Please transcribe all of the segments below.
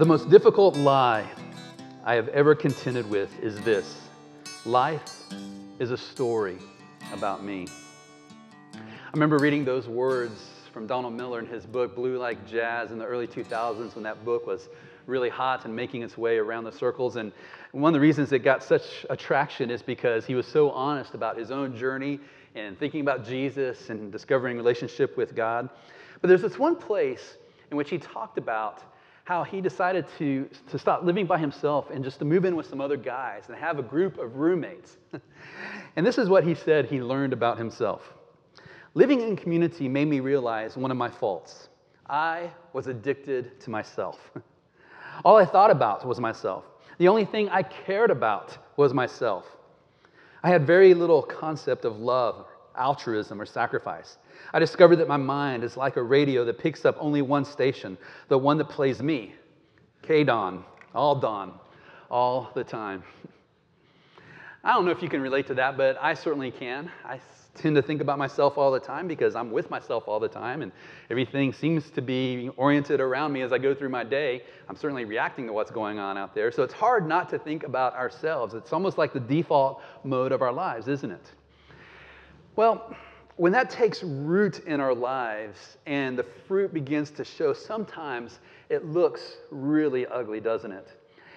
The most difficult lie I have ever contended with is this life is a story about me. I remember reading those words from Donald Miller in his book, Blue Like Jazz, in the early 2000s when that book was really hot and making its way around the circles. And one of the reasons it got such attraction is because he was so honest about his own journey and thinking about Jesus and discovering relationship with God. But there's this one place in which he talked about how he decided to, to stop living by himself and just to move in with some other guys and have a group of roommates. and this is what he said he learned about himself. Living in community made me realize one of my faults. I was addicted to myself. All I thought about was myself. The only thing I cared about was myself. I had very little concept of love, altruism, or sacrifice. I discovered that my mind is like a radio that picks up only one station, the one that plays me. K Don, all Don, all the time. I don't know if you can relate to that, but I certainly can. I tend to think about myself all the time because I'm with myself all the time and everything seems to be oriented around me as I go through my day. I'm certainly reacting to what's going on out there. So it's hard not to think about ourselves. It's almost like the default mode of our lives, isn't it? Well, when that takes root in our lives and the fruit begins to show, sometimes it looks really ugly, doesn't it?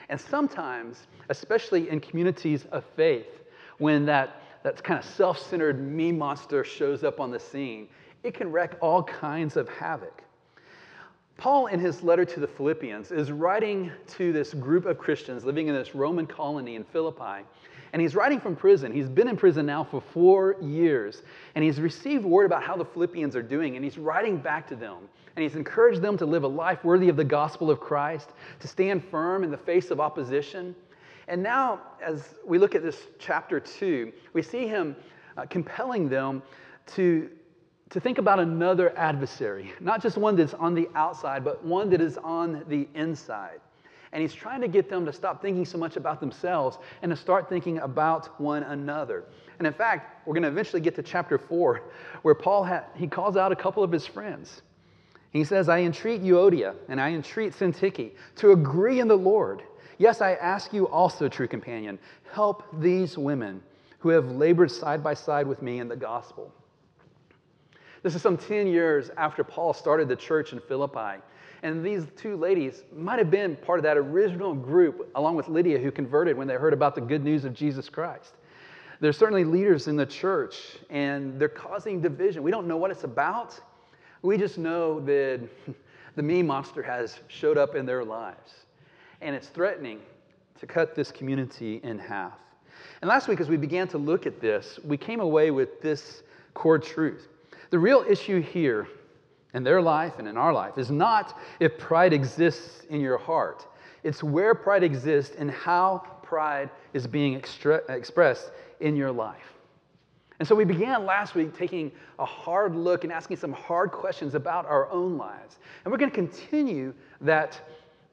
And sometimes, especially in communities of faith, when that that kind of self centered me monster shows up on the scene, it can wreak all kinds of havoc. Paul, in his letter to the Philippians, is writing to this group of Christians living in this Roman colony in Philippi. And he's writing from prison. He's been in prison now for four years. And he's received word about how the Philippians are doing. And he's writing back to them. And he's encouraged them to live a life worthy of the gospel of Christ, to stand firm in the face of opposition, and now, as we look at this chapter two, we see him uh, compelling them to, to think about another adversary, not just one that's on the outside, but one that is on the inside. And he's trying to get them to stop thinking so much about themselves and to start thinking about one another. And in fact, we're going to eventually get to chapter four, where Paul ha- he calls out a couple of his friends. He says, I entreat Euodia and I entreat Syntyche to agree in the Lord Yes, I ask you also, true companion, help these women who have labored side by side with me in the gospel. This is some 10 years after Paul started the church in Philippi. And these two ladies might have been part of that original group, along with Lydia, who converted when they heard about the good news of Jesus Christ. They're certainly leaders in the church, and they're causing division. We don't know what it's about. We just know that the me monster has showed up in their lives and it's threatening to cut this community in half. And last week, as we began to look at this, we came away with this core truth. The real issue here in their life and in our life is not if pride exists in your heart, it's where pride exists and how pride is being extra- expressed in your life. And so we began last week taking a hard look and asking some hard questions about our own lives. And we're going to continue that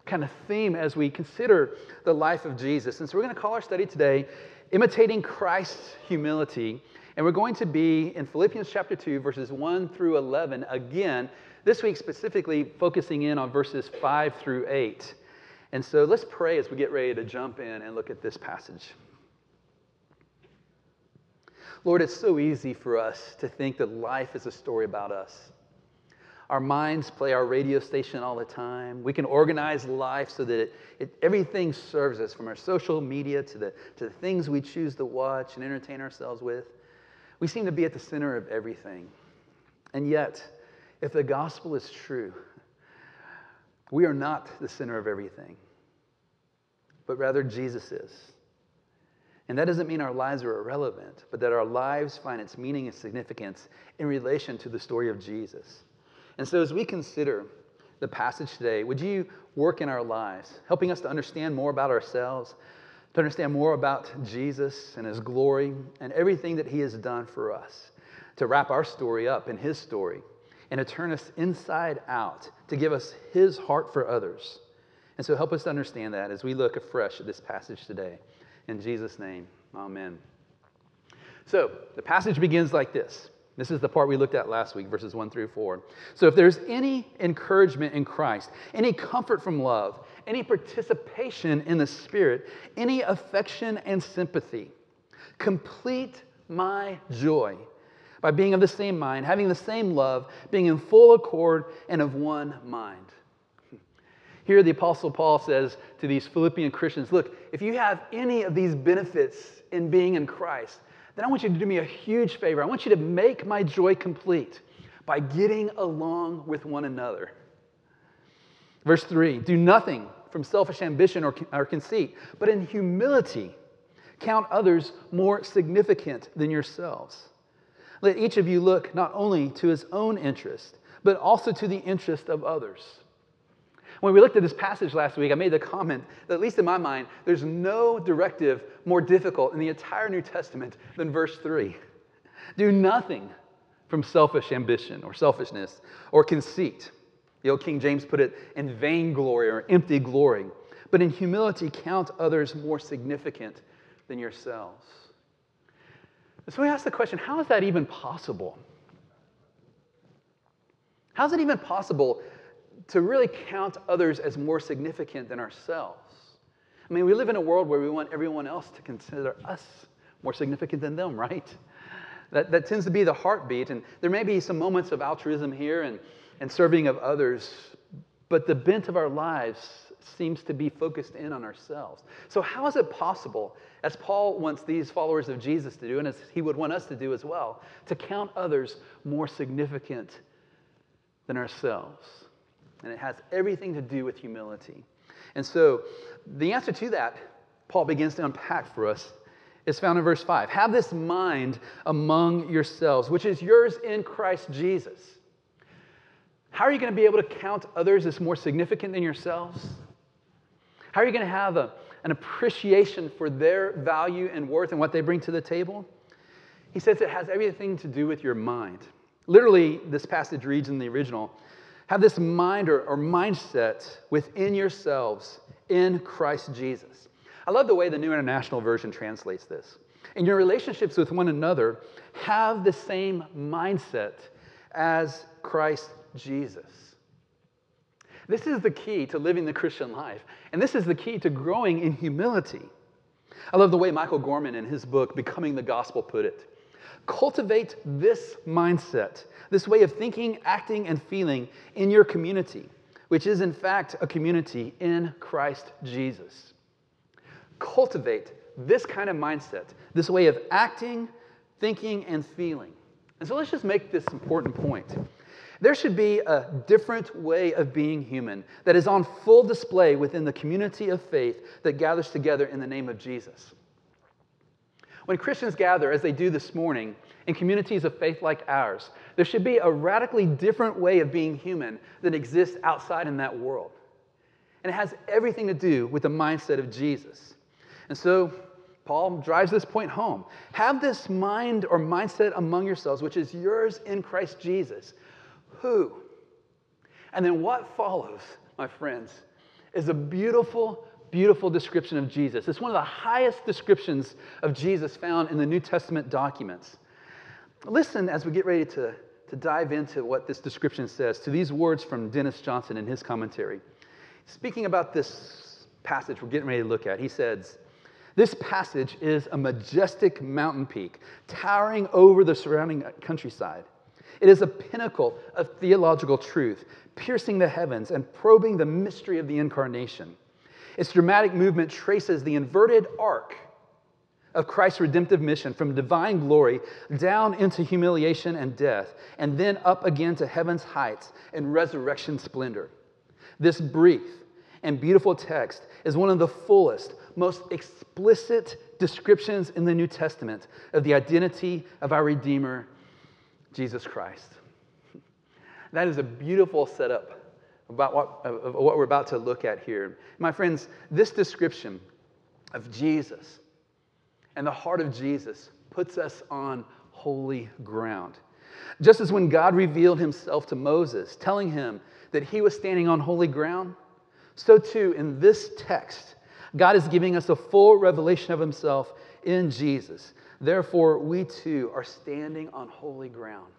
kind of theme as we consider the life of Jesus. And so we're going to call our study today Imitating Christ's Humility. And we're going to be in Philippians chapter 2, verses 1 through 11. Again, this week specifically focusing in on verses 5 through 8. And so let's pray as we get ready to jump in and look at this passage. Lord, it's so easy for us to think that life is a story about us. Our minds play our radio station all the time. We can organize life so that it, it, everything serves us from our social media to the, to the things we choose to watch and entertain ourselves with. We seem to be at the center of everything. And yet, if the gospel is true, we are not the center of everything, but rather Jesus is. And that doesn't mean our lives are irrelevant, but that our lives find its meaning and significance in relation to the story of Jesus. And so, as we consider the passage today, would you work in our lives, helping us to understand more about ourselves, to understand more about Jesus and his glory and everything that he has done for us, to wrap our story up in his story, and to turn us inside out, to give us his heart for others. And so, help us to understand that as we look afresh at this passage today. In Jesus' name, amen. So, the passage begins like this This is the part we looked at last week, verses 1 through 4. So, if there's any encouragement in Christ, any comfort from love, any participation in the Spirit, any affection and sympathy, complete my joy by being of the same mind, having the same love, being in full accord and of one mind. Here, the Apostle Paul says to these Philippian Christians Look, if you have any of these benefits in being in Christ, then I want you to do me a huge favor. I want you to make my joy complete by getting along with one another. Verse 3 Do nothing from selfish ambition or, or conceit, but in humility count others more significant than yourselves. Let each of you look not only to his own interest, but also to the interest of others. When we looked at this passage last week, I made the comment that, at least in my mind, there's no directive more difficult in the entire New Testament than verse 3. Do nothing from selfish ambition or selfishness or conceit. The old King James put it in vainglory or empty glory, but in humility count others more significant than yourselves. So we ask the question how is that even possible? How is it even possible to really count others as more significant than ourselves? I mean, we live in a world where we want everyone else to consider us more significant than them, right? That, that tends to be the heartbeat. And there may be some moments of altruism here and, and serving of others, but the bent of our lives seems to be focused in on ourselves. So, how is it possible, as Paul wants these followers of Jesus to do, and as he would want us to do as well, to count others more significant than ourselves? And it has everything to do with humility. And so, the answer to that, Paul begins to unpack for us, is found in verse 5. Have this mind among yourselves, which is yours in Christ Jesus. How are you going to be able to count others as more significant than yourselves? How are you going to have a, an appreciation for their value and worth and what they bring to the table? He says it has everything to do with your mind. Literally, this passage reads in the original have this mind or, or mindset within yourselves in Christ Jesus. I love the way the New International Version translates this. In your relationships with one another, have the same mindset as Christ Jesus. This is the key to living the Christian life. And this is the key to growing in humility. I love the way Michael Gorman in his book, Becoming the Gospel, put it. Cultivate this mindset, this way of thinking, acting, and feeling in your community, which is in fact a community in Christ Jesus. Cultivate this kind of mindset, this way of acting, thinking, and feeling. And so let's just make this important point. There should be a different way of being human that is on full display within the community of faith that gathers together in the name of Jesus. When Christians gather, as they do this morning, in communities of faith like ours, there should be a radically different way of being human that exists outside in that world. And it has everything to do with the mindset of Jesus. And so, Paul drives this point home. Have this mind or mindset among yourselves, which is yours in Christ Jesus, who? And then what follows, my friends, is a beautiful, beautiful description of Jesus. It's one of the highest descriptions of Jesus found in the New Testament documents. Listen as we get ready to, to dive into what this description says to these words from Dennis Johnson in his commentary. Speaking about this passage we're getting ready to look at, he says, This passage is a majestic mountain peak towering over the surrounding countryside. It is a pinnacle of theological truth, piercing the heavens and probing the mystery of the incarnation. Its dramatic movement traces the inverted arc of Christ's redemptive mission from divine glory down into humiliation and death, and then up again to heaven's heights and resurrection splendor. This brief and beautiful text is one of the fullest, most explicit descriptions in the New Testament of the identity of our Redeemer Jesus Christ. That is a beautiful setup about what, what we're about to look at here. My friends, this description of Jesus and the heart of Jesus puts us on holy ground. Just as when God revealed himself to Moses, telling him that he was standing on holy ground, so too in this text, God is giving us a full revelation of himself in Jesus Therefore, we too are standing on holy ground.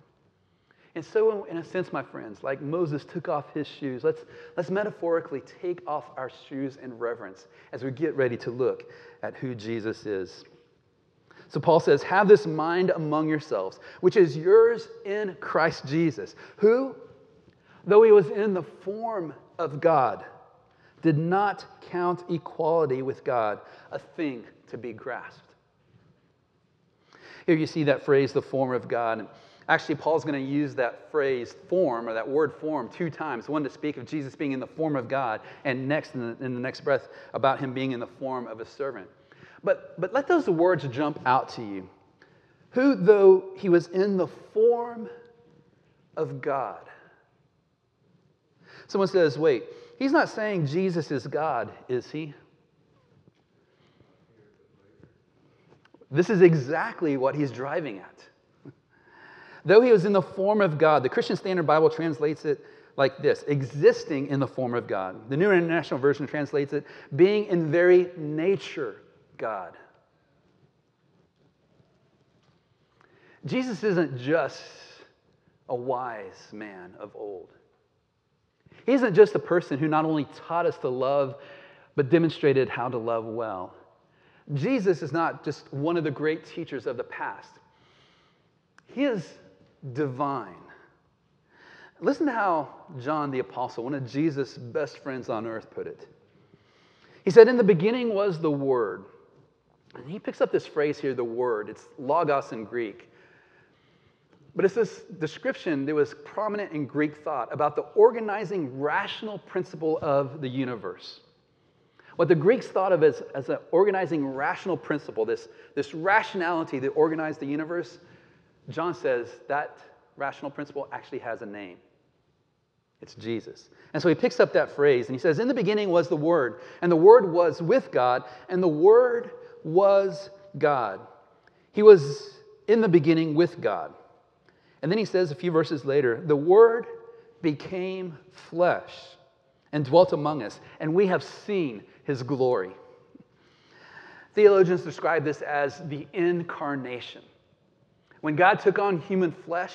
And so, in a sense, my friends, like Moses took off his shoes, let's, let's metaphorically take off our shoes in reverence as we get ready to look at who Jesus is. So, Paul says, Have this mind among yourselves, which is yours in Christ Jesus, who, though he was in the form of God, did not count equality with God a thing to be grasped. Here you see that phrase, the form of God. Actually, Paul's going to use that phrase, form, or that word form, two times. One to speak of Jesus being in the form of God, and next, in the, in the next breath, about him being in the form of a servant. But, but let those words jump out to you. Who, though he was in the form of God. Someone says, wait, he's not saying Jesus is God, is he? This is exactly what he's driving at. Though he was in the form of God, the Christian Standard Bible translates it like this existing in the form of God. The New International Version translates it being in very nature God. Jesus isn't just a wise man of old. He isn't just a person who not only taught us to love, but demonstrated how to love well. Jesus is not just one of the great teachers of the past, he is divine. Listen to how John the Apostle, one of Jesus' best friends on earth, put it. He said, In the beginning was the Word. And he picks up this phrase here, the Word. It's logos in Greek. But it's this description that was prominent in Greek thought about the organizing rational principle of the universe. What the Greeks thought of as, as an organizing rational principle, this, this rationality that organized the universe, John says that rational principle actually has a name. It's Jesus. And so he picks up that phrase and he says, In the beginning was the Word, and the Word was with God, and the Word was God. He was in the beginning with God. And then he says a few verses later, The Word became flesh and dwelt among us, and we have seen his glory. Theologians describe this as the incarnation. When God took on human flesh,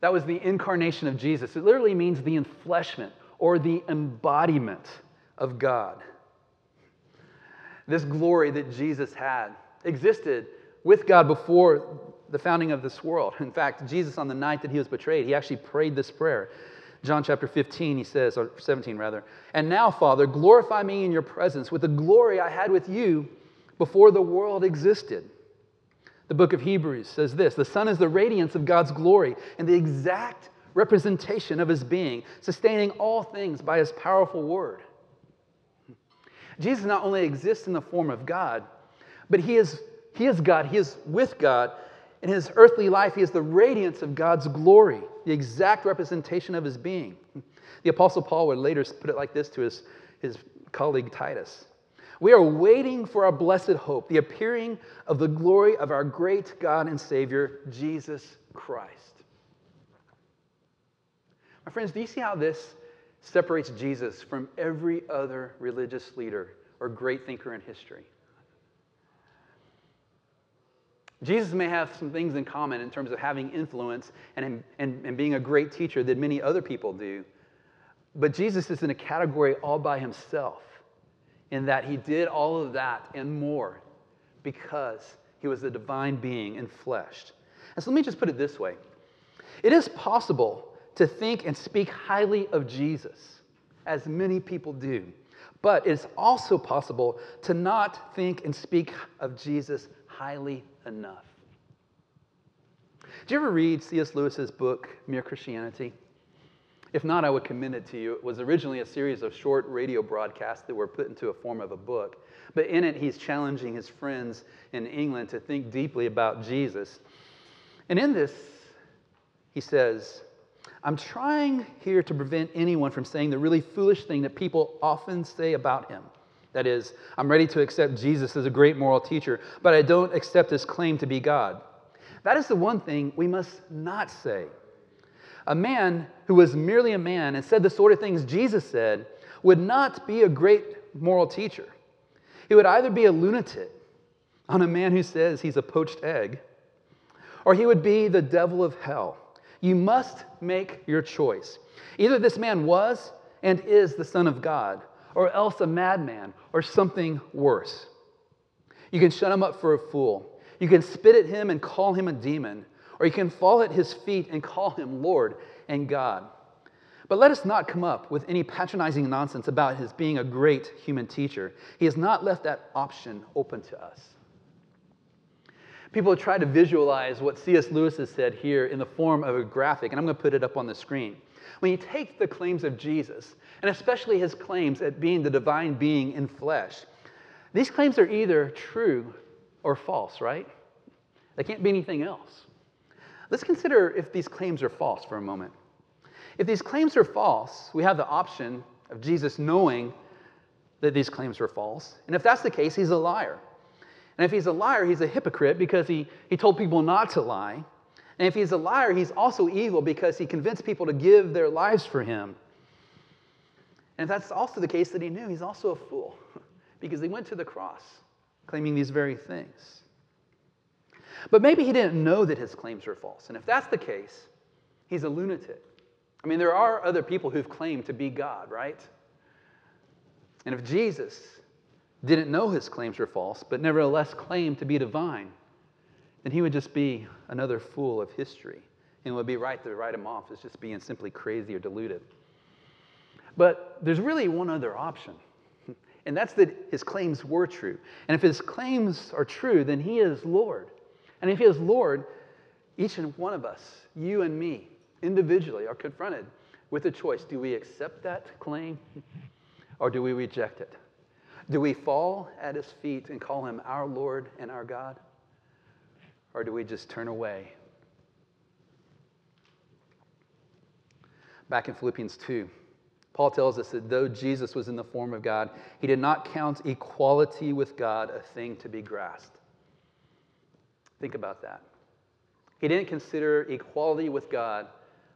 that was the incarnation of Jesus. It literally means the enfleshment or the embodiment of God. This glory that Jesus had existed with God before the founding of this world. In fact, Jesus, on the night that he was betrayed, he actually prayed this prayer. John chapter 15, he says, or 17 rather, and now, Father, glorify me in your presence with the glory I had with you before the world existed. The book of Hebrews says this The sun is the radiance of God's glory and the exact representation of his being, sustaining all things by his powerful word. Jesus not only exists in the form of God, but he is, he is God, he is with God. In his earthly life, he is the radiance of God's glory, the exact representation of his being. The Apostle Paul would later put it like this to his, his colleague Titus We are waiting for our blessed hope, the appearing of the glory of our great God and Savior, Jesus Christ. My friends, do you see how this separates Jesus from every other religious leader or great thinker in history? Jesus may have some things in common in terms of having influence and, and, and being a great teacher that many other people do. But Jesus is in a category all by himself in that he did all of that and more because he was a divine being in flesh. And so let me just put it this way it is possible to think and speak highly of Jesus, as many people do, but it's also possible to not think and speak of Jesus highly enough. Did you ever read C.S. Lewis's book, Mere Christianity? If not, I would commend it to you. It was originally a series of short radio broadcasts that were put into a form of a book. But in it, he's challenging his friends in England to think deeply about Jesus. And in this, he says, I'm trying here to prevent anyone from saying the really foolish thing that people often say about him. That is, I'm ready to accept Jesus as a great moral teacher, but I don't accept his claim to be God. That is the one thing we must not say. A man who was merely a man and said the sort of things Jesus said would not be a great moral teacher. He would either be a lunatic on a man who says he's a poached egg, or he would be the devil of hell. You must make your choice. Either this man was and is the Son of God, or else a madman or something worse. You can shut him up for a fool. You can spit at him and call him a demon, or you can fall at his feet and call him Lord and God. But let us not come up with any patronizing nonsense about his being a great human teacher. He has not left that option open to us. People tried to visualize what C.S. Lewis has said here in the form of a graphic, and I'm going to put it up on the screen. When you take the claims of Jesus, and especially his claims at being the divine being in flesh, these claims are either true or false, right? They can't be anything else. Let's consider if these claims are false for a moment. If these claims are false, we have the option of Jesus knowing that these claims were false. And if that's the case, he's a liar. And if he's a liar, he's a hypocrite because he, he told people not to lie. And if he's a liar, he's also evil because he convinced people to give their lives for him. And if that's also the case that he knew, he's also a fool because he went to the cross claiming these very things. But maybe he didn't know that his claims were false. And if that's the case, he's a lunatic. I mean, there are other people who've claimed to be God, right? And if Jesus didn't know his claims were false, but nevertheless claimed to be divine, then he would just be another fool of history. And it would be right to write him off as just being simply crazy or deluded. But there's really one other option, and that's that his claims were true. And if his claims are true, then he is Lord. And if he is Lord, each and one of us, you and me, individually are confronted with a choice. Do we accept that claim or do we reject it? Do we fall at his feet and call him our Lord and our God? Or do we just turn away? Back in Philippians 2, Paul tells us that though Jesus was in the form of God, he did not count equality with God a thing to be grasped. Think about that. He didn't consider equality with God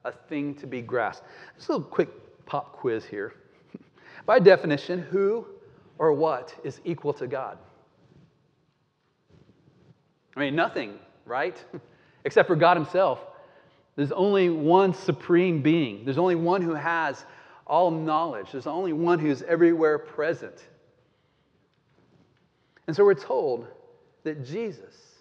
a thing to be grasped. Just a little quick pop quiz here. By definition, who or what is equal to God? I mean, nothing, right? Except for God Himself. There's only one supreme being, there's only one who has all knowledge, there's only one who's everywhere present. And so we're told that Jesus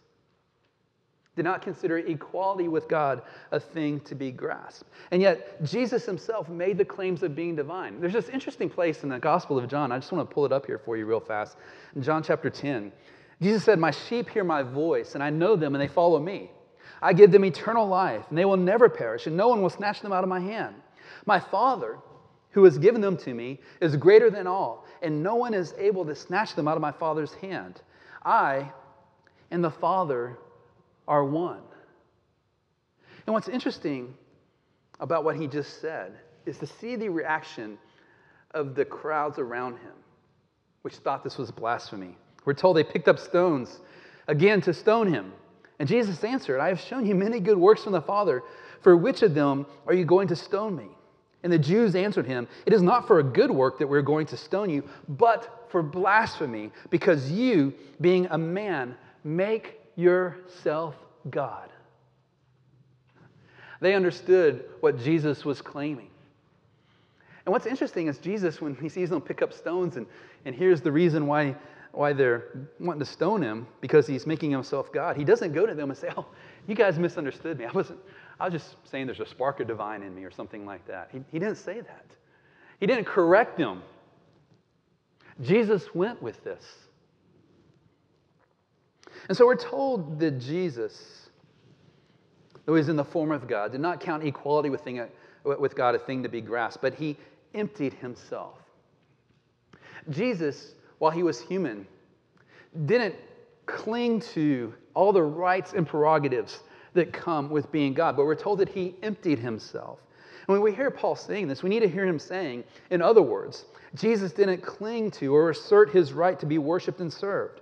did not consider equality with God a thing to be grasped. And yet, Jesus himself made the claims of being divine. There's this interesting place in the Gospel of John. I just want to pull it up here for you real fast. In John chapter 10, Jesus said, My sheep hear my voice, and I know them, and they follow me. I give them eternal life, and they will never perish, and no one will snatch them out of my hand. My Father, who has given them to me, is greater than all, and no one is able to snatch them out of my Father's hand. I and the Father are one. And what's interesting about what he just said is to see the reaction of the crowds around him, which thought this was blasphemy. We're told they picked up stones again to stone him. And Jesus answered, I have shown you many good works from the Father. For which of them are you going to stone me? And the Jews answered him, It is not for a good work that we're going to stone you, but for blasphemy, because you, being a man, make yourself God. They understood what Jesus was claiming. And what's interesting is Jesus, when he sees them pick up stones and, and hears the reason why, why they're wanting to stone him, because he's making himself God, he doesn't go to them and say, Oh, you guys misunderstood me. I wasn't, I was just saying there's a spark of divine in me or something like that. He, he didn't say that. He didn't correct them. Jesus went with this. And so we're told that Jesus, though he's in the form of God, did not count equality with, thing, with God a thing to be grasped, but he emptied himself. Jesus, while he was human, didn't cling to all the rights and prerogatives that come with being God, but we're told that he emptied himself. And when we hear Paul saying this, we need to hear him saying, in other words, Jesus didn't cling to or assert his right to be worshiped and served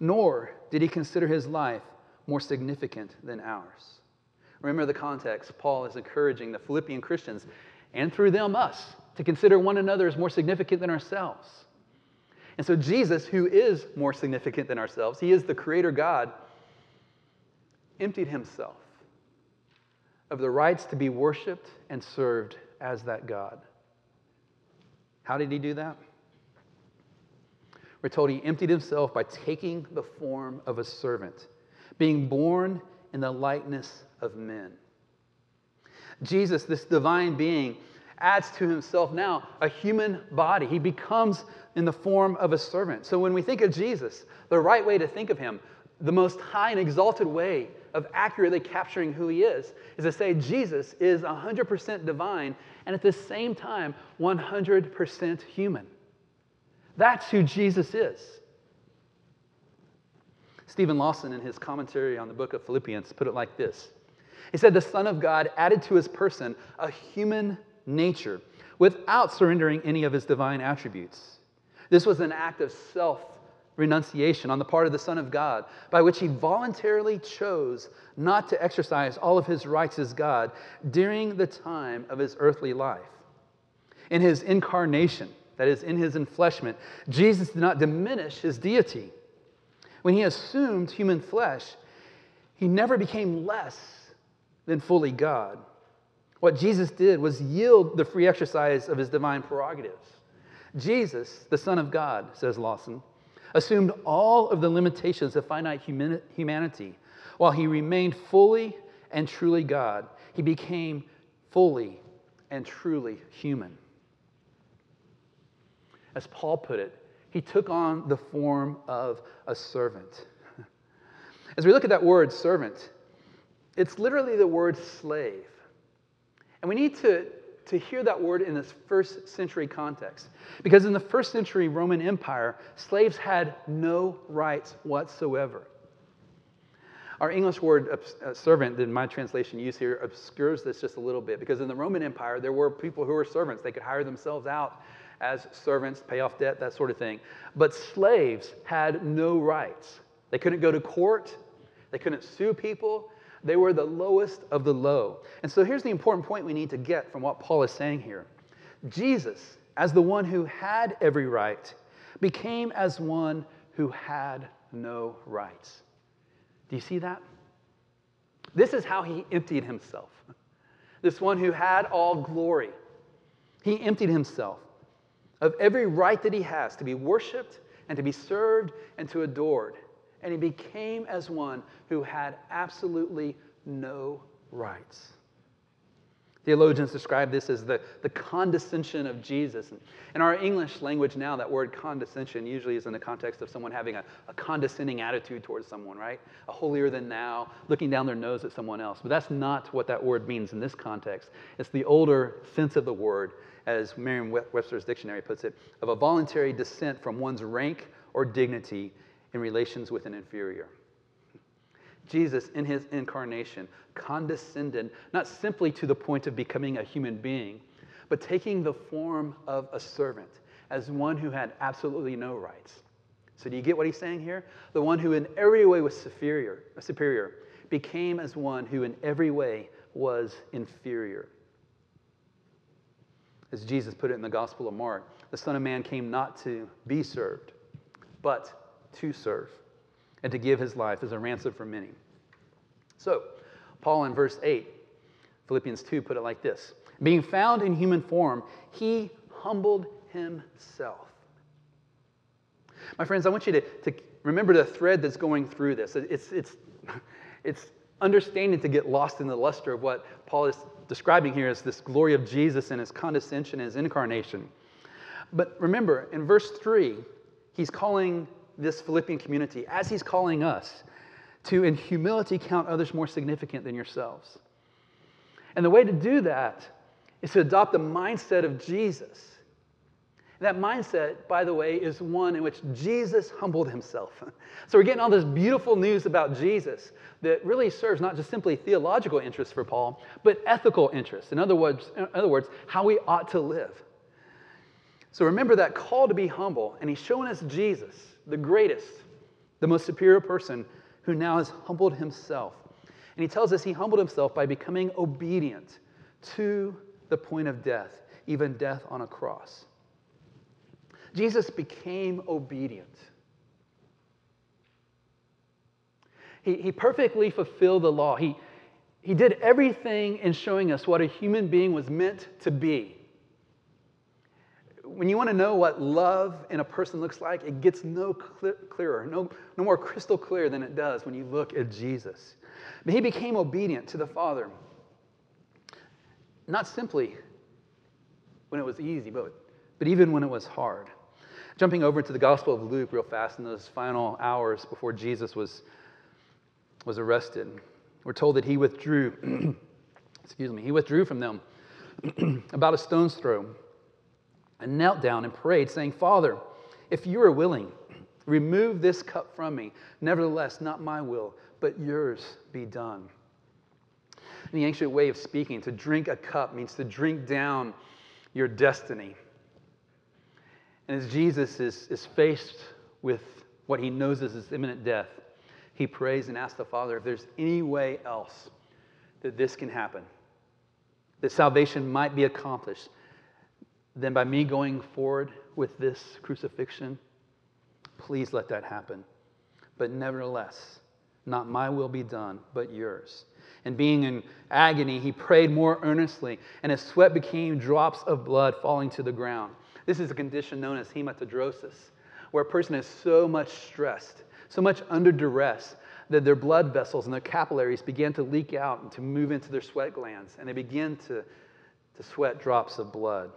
nor did he consider his life more significant than ours. Remember the context. Paul is encouraging the Philippian Christians, and through them us, to consider one another as more significant than ourselves. And so, Jesus, who is more significant than ourselves, he is the creator God, emptied himself of the rights to be worshiped and served as that God. How did he do that? We're told he emptied himself by taking the form of a servant, being born in the likeness of men. Jesus, this divine being, adds to himself now a human body. He becomes in the form of a servant. So when we think of Jesus, the right way to think of him, the most high and exalted way of accurately capturing who he is, is to say Jesus is 100% divine and at the same time 100% human. That's who Jesus is. Stephen Lawson, in his commentary on the book of Philippians, put it like this He said, The Son of God added to his person a human nature without surrendering any of his divine attributes. This was an act of self renunciation on the part of the Son of God, by which he voluntarily chose not to exercise all of his rights as God during the time of his earthly life. In his incarnation, that is, in his enfleshment, Jesus did not diminish his deity. When he assumed human flesh, he never became less than fully God. What Jesus did was yield the free exercise of his divine prerogatives. Jesus, the Son of God, says Lawson, assumed all of the limitations of finite humanity. While he remained fully and truly God, he became fully and truly human. As Paul put it, he took on the form of a servant. As we look at that word servant, it's literally the word slave. And we need to, to hear that word in this first century context. Because in the first century Roman Empire, slaves had no rights whatsoever. Our English word uh, servant, in my translation used here, obscures this just a little bit because in the Roman Empire, there were people who were servants. They could hire themselves out as servants, pay off debt, that sort of thing. But slaves had no rights. They couldn't go to court, they couldn't sue people, they were the lowest of the low. And so here's the important point we need to get from what Paul is saying here Jesus, as the one who had every right, became as one who had no rights. Do you see that? This is how he emptied himself. This one who had all glory. He emptied himself of every right that he has to be worshiped and to be served and to adored and he became as one who had absolutely no rights. Theologians describe this as the, the condescension of Jesus. In our English language now, that word condescension usually is in the context of someone having a, a condescending attitude towards someone, right? A holier than thou, looking down their nose at someone else. But that's not what that word means in this context. It's the older sense of the word, as Merriam Webster's dictionary puts it, of a voluntary descent from one's rank or dignity in relations with an inferior. Jesus, in his incarnation, condescended not simply to the point of becoming a human being, but taking the form of a servant as one who had absolutely no rights. So, do you get what he's saying here? The one who in every way was superior, superior became as one who in every way was inferior. As Jesus put it in the Gospel of Mark, the Son of Man came not to be served, but to serve and to give his life as a ransom for many. So, Paul in verse 8, Philippians 2, put it like this Being found in human form, he humbled himself. My friends, I want you to, to remember the thread that's going through this. It's, it's, it's understanding to get lost in the luster of what Paul is describing here as this glory of Jesus and his condescension and his incarnation. But remember, in verse 3, he's calling this Philippian community, as he's calling us, to in humility count others more significant than yourselves. And the way to do that is to adopt the mindset of Jesus. That mindset, by the way, is one in which Jesus humbled himself. So we're getting all this beautiful news about Jesus that really serves not just simply theological interests for Paul, but ethical interests. In other words, in other words, how we ought to live. So remember that call to be humble, and he's showing us Jesus the greatest, the most superior person who now has humbled himself. And he tells us he humbled himself by becoming obedient to the point of death, even death on a cross. Jesus became obedient. He, he perfectly fulfilled the law. He, he did everything in showing us what a human being was meant to be. When you want to know what love in a person looks like, it gets no clear, clearer, no, no more crystal clear than it does when you look at Jesus. But he became obedient to the Father. Not simply when it was easy, but, but even when it was hard. Jumping over to the Gospel of Luke real fast in those final hours before Jesus was, was arrested, we're told that he withdrew, excuse me, he withdrew from them about a stone's throw and knelt down and prayed, saying, Father, if you are willing, remove this cup from me. Nevertheless, not my will, but yours be done. In the ancient way of speaking, to drink a cup means to drink down your destiny. And as Jesus is, is faced with what he knows is his imminent death, he prays and asks the Father if there's any way else that this can happen, that salvation might be accomplished, then by me going forward with this crucifixion, please let that happen. But nevertheless, not my will be done, but yours. And being in agony, he prayed more earnestly, and his sweat became drops of blood falling to the ground. This is a condition known as hematidrosis, where a person is so much stressed, so much under duress, that their blood vessels and their capillaries begin to leak out and to move into their sweat glands, and they begin to, to sweat drops of blood.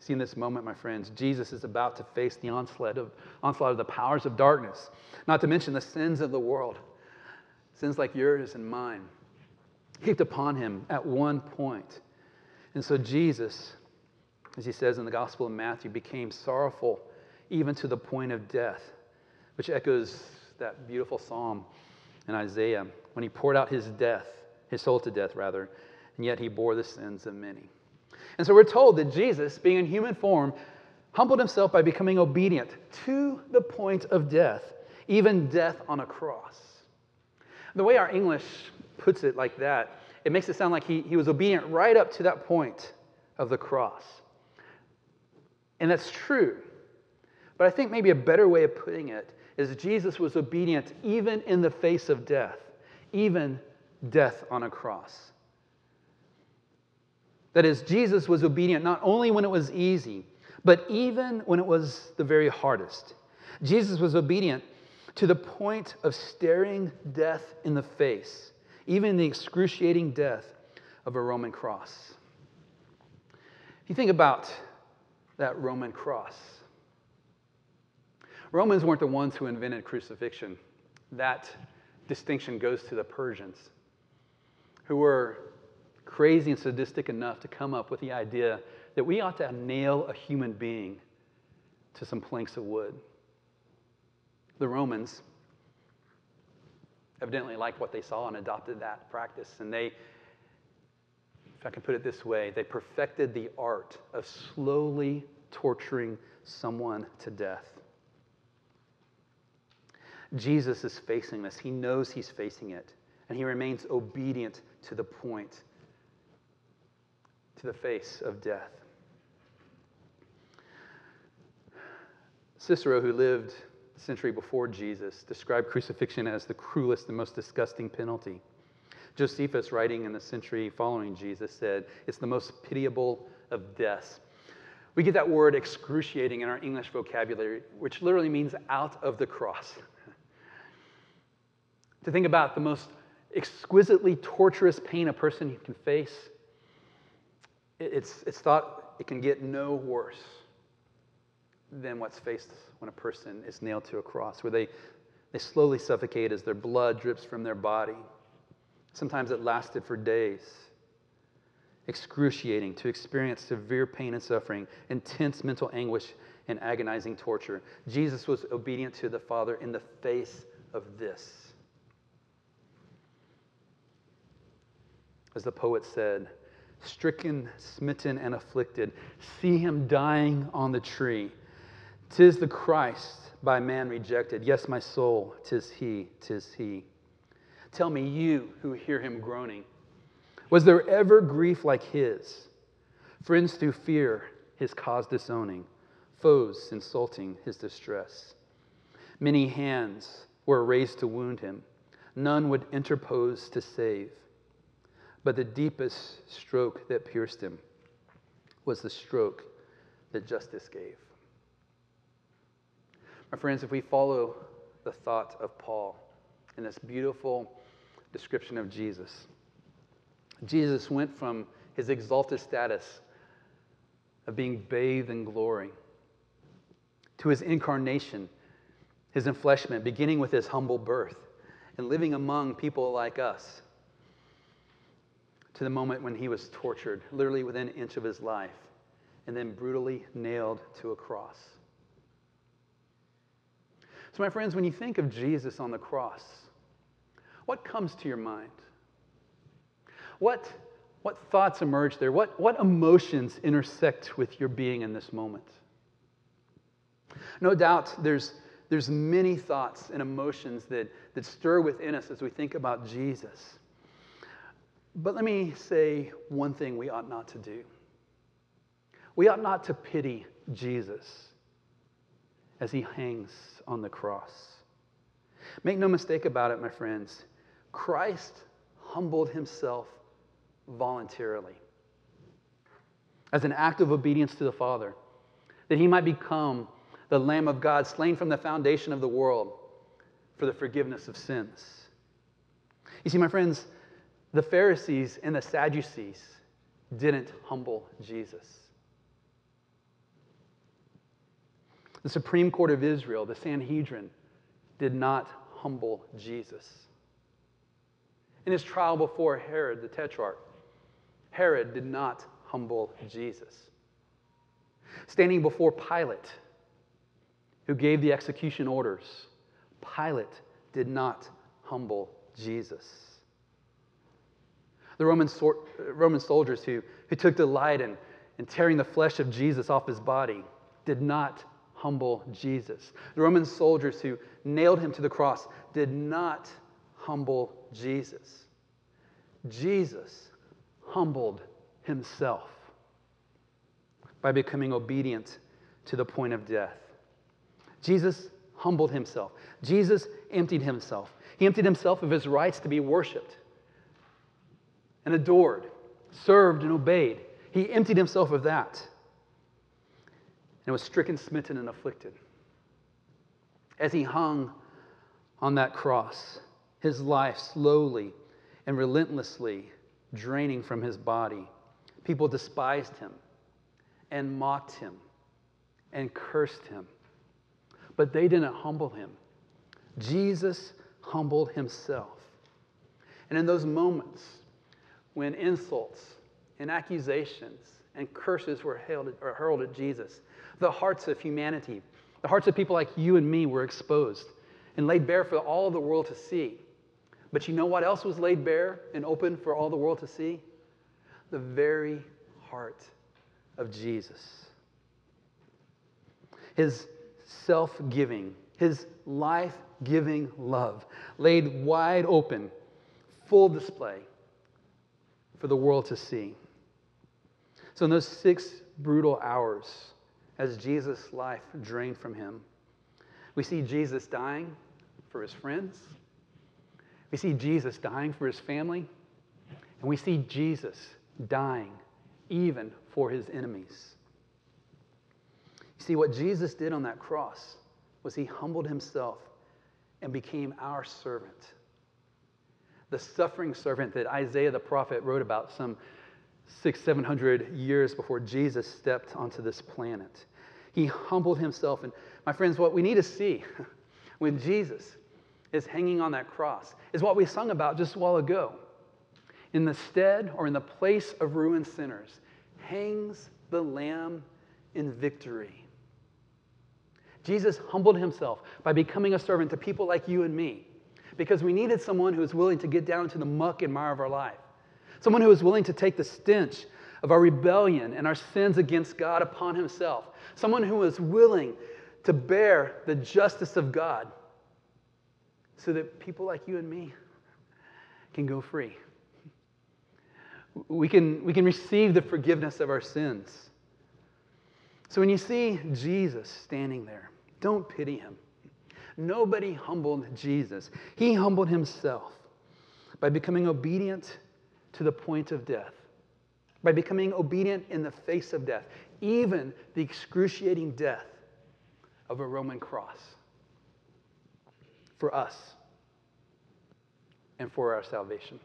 See, in this moment, my friends, Jesus is about to face the onslaught of, onslaught of the powers of darkness, not to mention the sins of the world, sins like yours and mine, heaped upon him at one point. And so Jesus, as he says in the Gospel of Matthew, became sorrowful even to the point of death, which echoes that beautiful psalm in Isaiah when he poured out his death, his soul to death, rather, and yet he bore the sins of many. And so we're told that Jesus, being in human form, humbled himself by becoming obedient to the point of death, even death on a cross. The way our English puts it like that, it makes it sound like he, he was obedient right up to that point of the cross. And that's true. But I think maybe a better way of putting it is Jesus was obedient even in the face of death, even death on a cross. That is, Jesus was obedient not only when it was easy, but even when it was the very hardest. Jesus was obedient to the point of staring death in the face, even the excruciating death of a Roman cross. If you think about that Roman cross, Romans weren't the ones who invented crucifixion. That distinction goes to the Persians, who were crazy and sadistic enough to come up with the idea that we ought to nail a human being to some planks of wood. The Romans evidently liked what they saw and adopted that practice. And they, if I can put it this way, they perfected the art of slowly torturing someone to death. Jesus is facing this. He knows he's facing it, and he remains obedient to the point to the face of death. Cicero, who lived a century before Jesus, described crucifixion as the cruelest and most disgusting penalty. Josephus, writing in the century following Jesus, said, It's the most pitiable of deaths. We get that word excruciating in our English vocabulary, which literally means out of the cross. to think about the most exquisitely torturous pain a person can face it's, it's thought it can get no worse than what's faced when a person is nailed to a cross, where they, they slowly suffocate as their blood drips from their body. Sometimes it lasted for days. Excruciating to experience severe pain and suffering, intense mental anguish, and agonizing torture. Jesus was obedient to the Father in the face of this. As the poet said, stricken, smitten, and afflicted. See him dying on the tree. Tis the Christ by man rejected. Yes, my soul, tis he, tis he. Tell me, you who hear him groaning, was there ever grief like his? Friends through fear his cause disowning, foes insulting his distress. Many hands were raised to wound him, none would interpose to save. But the deepest stroke that pierced him was the stroke that justice gave. My friends, if we follow the thought of Paul in this beautiful description of Jesus, Jesus went from his exalted status of being bathed in glory to his incarnation, his enfleshment, beginning with his humble birth and living among people like us, to the moment when he was tortured, literally within an inch of his life, and then brutally nailed to a cross. So, my friends, when you think of Jesus on the cross, what comes to your mind? What, what thoughts emerge there? What, what emotions intersect with your being in this moment? No doubt there's, there's many thoughts and emotions that, that stir within us as we think about Jesus. But let me say one thing we ought not to do. We ought not to pity Jesus as he hangs on the cross. Make no mistake about it, my friends. Christ humbled himself voluntarily as an act of obedience to the Father, that he might become the Lamb of God, slain from the foundation of the world for the forgiveness of sins. You see, my friends, the Pharisees and the Sadducees didn't humble Jesus. The Supreme Court of Israel, the Sanhedrin, did not humble Jesus. In his trial before Herod the Tetrarch, Herod did not humble Jesus. Standing before Pilate, who gave the execution orders, Pilate did not humble Jesus. The Roman, Roman soldiers who, who took delight in, in tearing the flesh of Jesus off his body did not humble Jesus. The Roman soldiers who nailed him to the cross did not humble Jesus. Jesus humbled himself by becoming obedient to the point of death. Jesus humbled himself. Jesus emptied himself. He emptied himself of his rights to be worshiped and adored, served and obeyed. He emptied himself of that and was stricken, smitten, and afflicted. As he hung on that cross, his life slowly and relentlessly draining from his body, people despised him and mocked him and cursed him. But they didn't humble him. Jesus humbled himself. And in those moments when insults and accusations and curses were hurled at Jesus, the hearts of humanity, the hearts of people like you and me were exposed and laid bare for all the world to see. But you know what else was laid bare and open for all the world to see? The very heart of Jesus. His self giving, his life giving love laid wide open, full display for the world to see. So, in those six brutal hours, as Jesus' life drained from him. We see Jesus dying for his friends. We see Jesus dying for his family. And we see Jesus dying even for his enemies. You see, what Jesus did on that cross was he humbled himself and became our servant. The suffering servant that Isaiah the prophet wrote about some six, seven hundred years before Jesus stepped onto this planet. He humbled himself. And my friends, what we need to see when Jesus is hanging on that cross is what we sung about just a while ago. In the stead or in the place of ruined sinners hangs the Lamb in victory. Jesus humbled himself by becoming a servant to people like you and me because we needed someone who was willing to get down to the muck and mire of our life. Someone who was willing to take the stench of our rebellion and our sins against God upon himself. Someone who was willing to bear the justice of God so that people like you and me can go free. We can, we can receive the forgiveness of our sins. So when you see Jesus standing there, don't pity him. Nobody humbled Jesus. He humbled himself by becoming obedient to the point of death, by becoming obedient in the face of death, even the excruciating death of a Roman cross for us and for our salvation.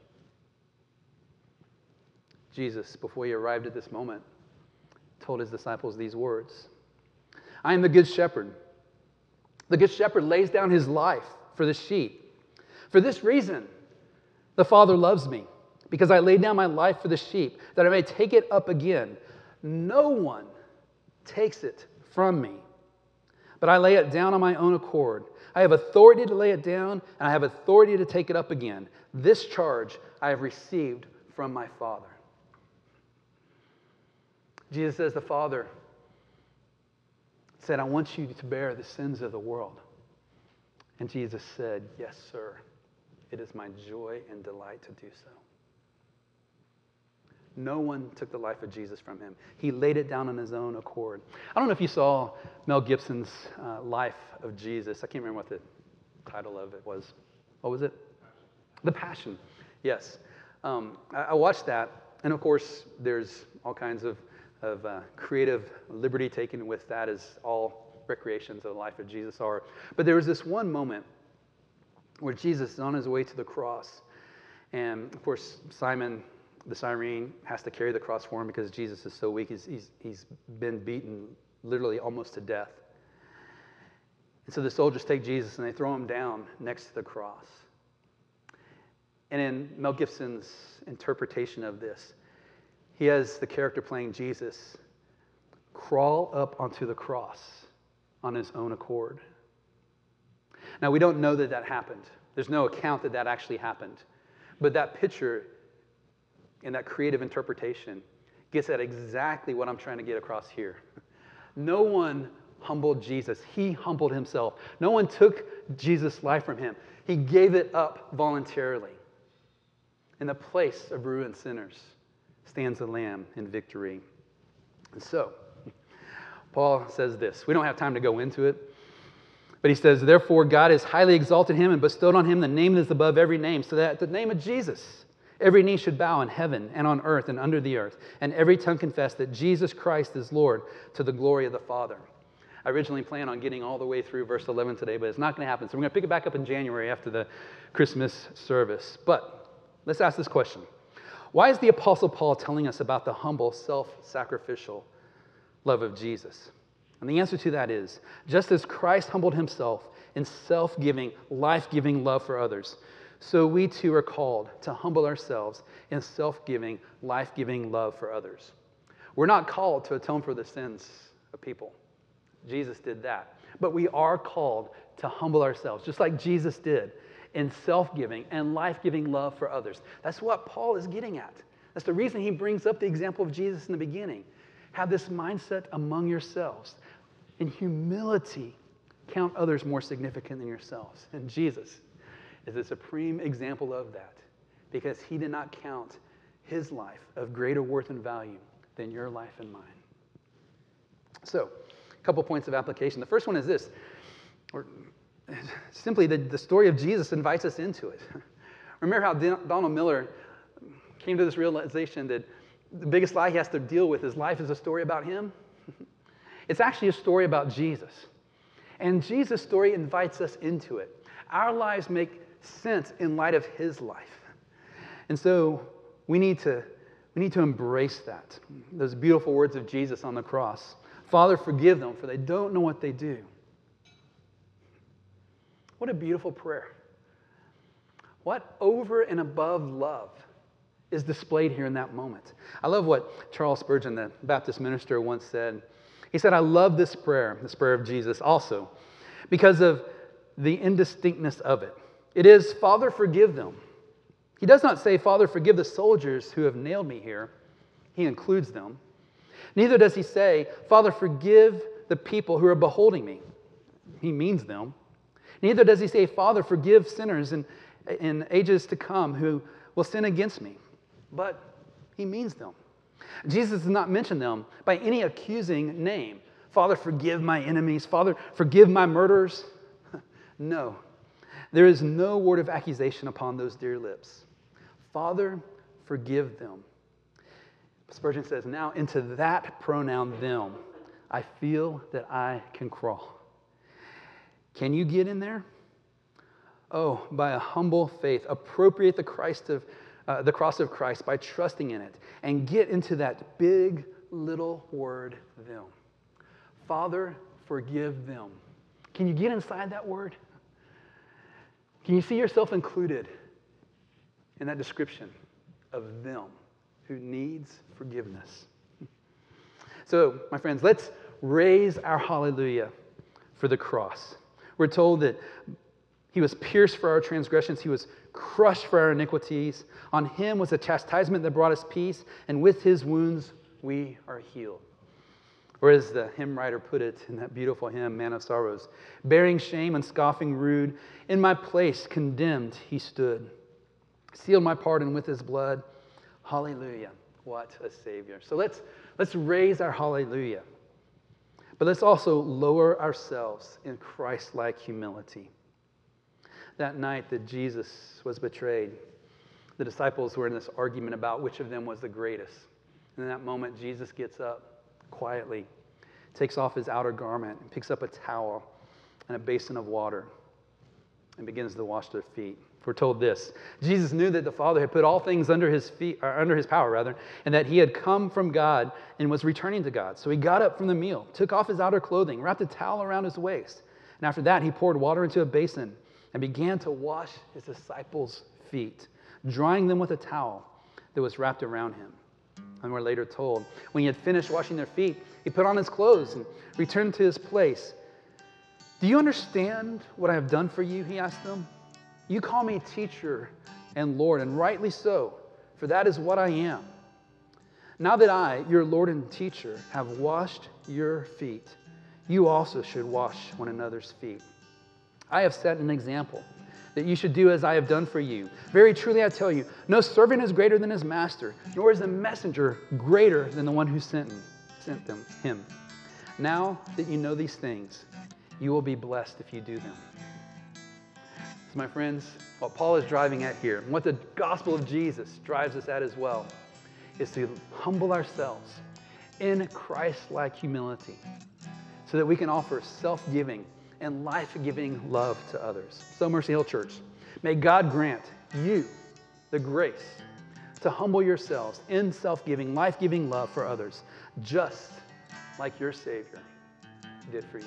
Jesus, before he arrived at this moment, told his disciples these words I am the good shepherd. The good shepherd lays down his life for the sheep. For this reason, the Father loves me, because I laid down my life for the sheep, that I may take it up again. No one takes it from me, but I lay it down on my own accord. I have authority to lay it down, and I have authority to take it up again. This charge I have received from my Father. Jesus says, The Father said, I want you to bear the sins of the world. And Jesus said, Yes, sir. It is my joy and delight to do so. No one took the life of Jesus from him. He laid it down on his own accord. I don't know if you saw Mel Gibson's uh, Life of Jesus. I can't remember what the title of it was. What was it? The Passion. Yes. Um, I, I watched that, and of course, there's all kinds of of uh, creative liberty taken with that, as all recreations of the life of Jesus are. But there was this one moment where Jesus is on his way to the cross. And of course, Simon the Cyrene has to carry the cross for him because Jesus is so weak. He's, he's, he's been beaten literally almost to death. And so the soldiers take Jesus and they throw him down next to the cross. And in Mel Gibson's interpretation of this, he has the character playing Jesus crawl up onto the cross on his own accord. Now, we don't know that that happened. There's no account that that actually happened. But that picture and that creative interpretation gets at exactly what I'm trying to get across here. No one humbled Jesus, he humbled himself. No one took Jesus' life from him, he gave it up voluntarily in the place of ruined sinners stands the Lamb in victory. And so, Paul says this. We don't have time to go into it, but he says, Therefore, God has highly exalted him and bestowed on him the name that is above every name, so that the name of Jesus, every knee should bow in heaven and on earth and under the earth, and every tongue confess that Jesus Christ is Lord to the glory of the Father. I originally planned on getting all the way through verse 11 today, but it's not going to happen. So we're going to pick it back up in January after the Christmas service. But let's ask this question why is the Apostle Paul telling us about the humble, self sacrificial love of Jesus? And the answer to that is just as Christ humbled himself in self giving, life giving love for others, so we too are called to humble ourselves in self giving, life giving love for others. We're not called to atone for the sins of people. Jesus did that. But we are called to humble ourselves, just like Jesus did in self giving and life giving love for others. That's what Paul is getting at. That's the reason he brings up the example of Jesus in the beginning. Have this mindset among yourselves. In humility, count others more significant than yourselves. And Jesus is a supreme example of that because he did not count his life of greater worth and value than your life and mine. So, a couple points of application. The first one is this, or simply the, the story of Jesus invites us into it. Remember how Donald Miller came to this realization that the biggest lie he has to deal with is life is a story about him? It's actually a story about Jesus. And Jesus' story invites us into it. Our lives make sense in light of his life. And so we need to, we need to embrace that. Those beautiful words of Jesus on the cross Father, forgive them, for they don't know what they do. What a beautiful prayer. What over and above love is displayed here in that moment. I love what Charles Spurgeon, the Baptist minister, once said. He said, I love this prayer, this prayer of Jesus, also, because of the indistinctness of it. It is, Father, forgive them. He does not say, Father, forgive the soldiers who have nailed me here. He includes them. Neither does he say, Father, forgive the people who are beholding me. He means them. Neither does he say, Father, forgive sinners in, in ages to come who will sin against me. But he means them. Jesus does not mention them by any accusing name. Father, forgive my enemies. Father, forgive my murderers. no, there is no word of accusation upon those dear lips. Father, forgive them. Spurgeon says, Now into that pronoun, them, I feel that I can crawl. Can you get in there? Oh, by a humble faith, appropriate the Christ of uh, the cross of Christ by trusting in it and get into that big little word, them. Father, forgive them. Can you get inside that word? Can you see yourself included in that description of them who needs forgiveness? So, my friends, let's raise our hallelujah for the cross. We're told that he was pierced for our transgressions, he was crushed for our iniquities. On him was a chastisement that brought us peace, and with his wounds we are healed. Or as the hymn writer put it in that beautiful hymn, Man of Sorrows, bearing shame and scoffing rude, in my place condemned he stood, sealed my pardon with his blood. Hallelujah. What a Savior. So let's, let's raise our hallelujah. But let's also lower ourselves in Christ like humility. That night that Jesus was betrayed, the disciples were in this argument about which of them was the greatest. And in that moment, Jesus gets up quietly, takes off his outer garment, and picks up a towel and a basin of water and begins to wash their feet. We're told this Jesus knew that the Father had put all things under his feet, or under his power, rather, and that he had come from God and was returning to God. So he got up from the meal, took off his outer clothing, wrapped a towel around his waist, and after that he poured water into a basin and began to wash his disciples' feet, drying them with a towel that was wrapped around him. And we're later told when he had finished washing their feet, he put on his clothes and returned to his place. Do you understand what I have done for you? He asked them. You call me teacher and Lord, and rightly so, for that is what I am. Now that I, your Lord and teacher, have washed your feet, you also should wash one another's feet. I have set an example that you should do as I have done for you. Very truly, I tell you, no servant is greater than his master, nor is the messenger greater than the one who sent him. Sent them, him. Now that you know these things, you will be blessed if you do them. So, my friends, what Paul is driving at here, and what the gospel of Jesus drives us at as well, is to humble ourselves in Christ like humility so that we can offer self giving and life giving love to others. So, Mercy Hill Church, may God grant you the grace to humble yourselves in self giving, life giving love for others, just like your Savior did for you.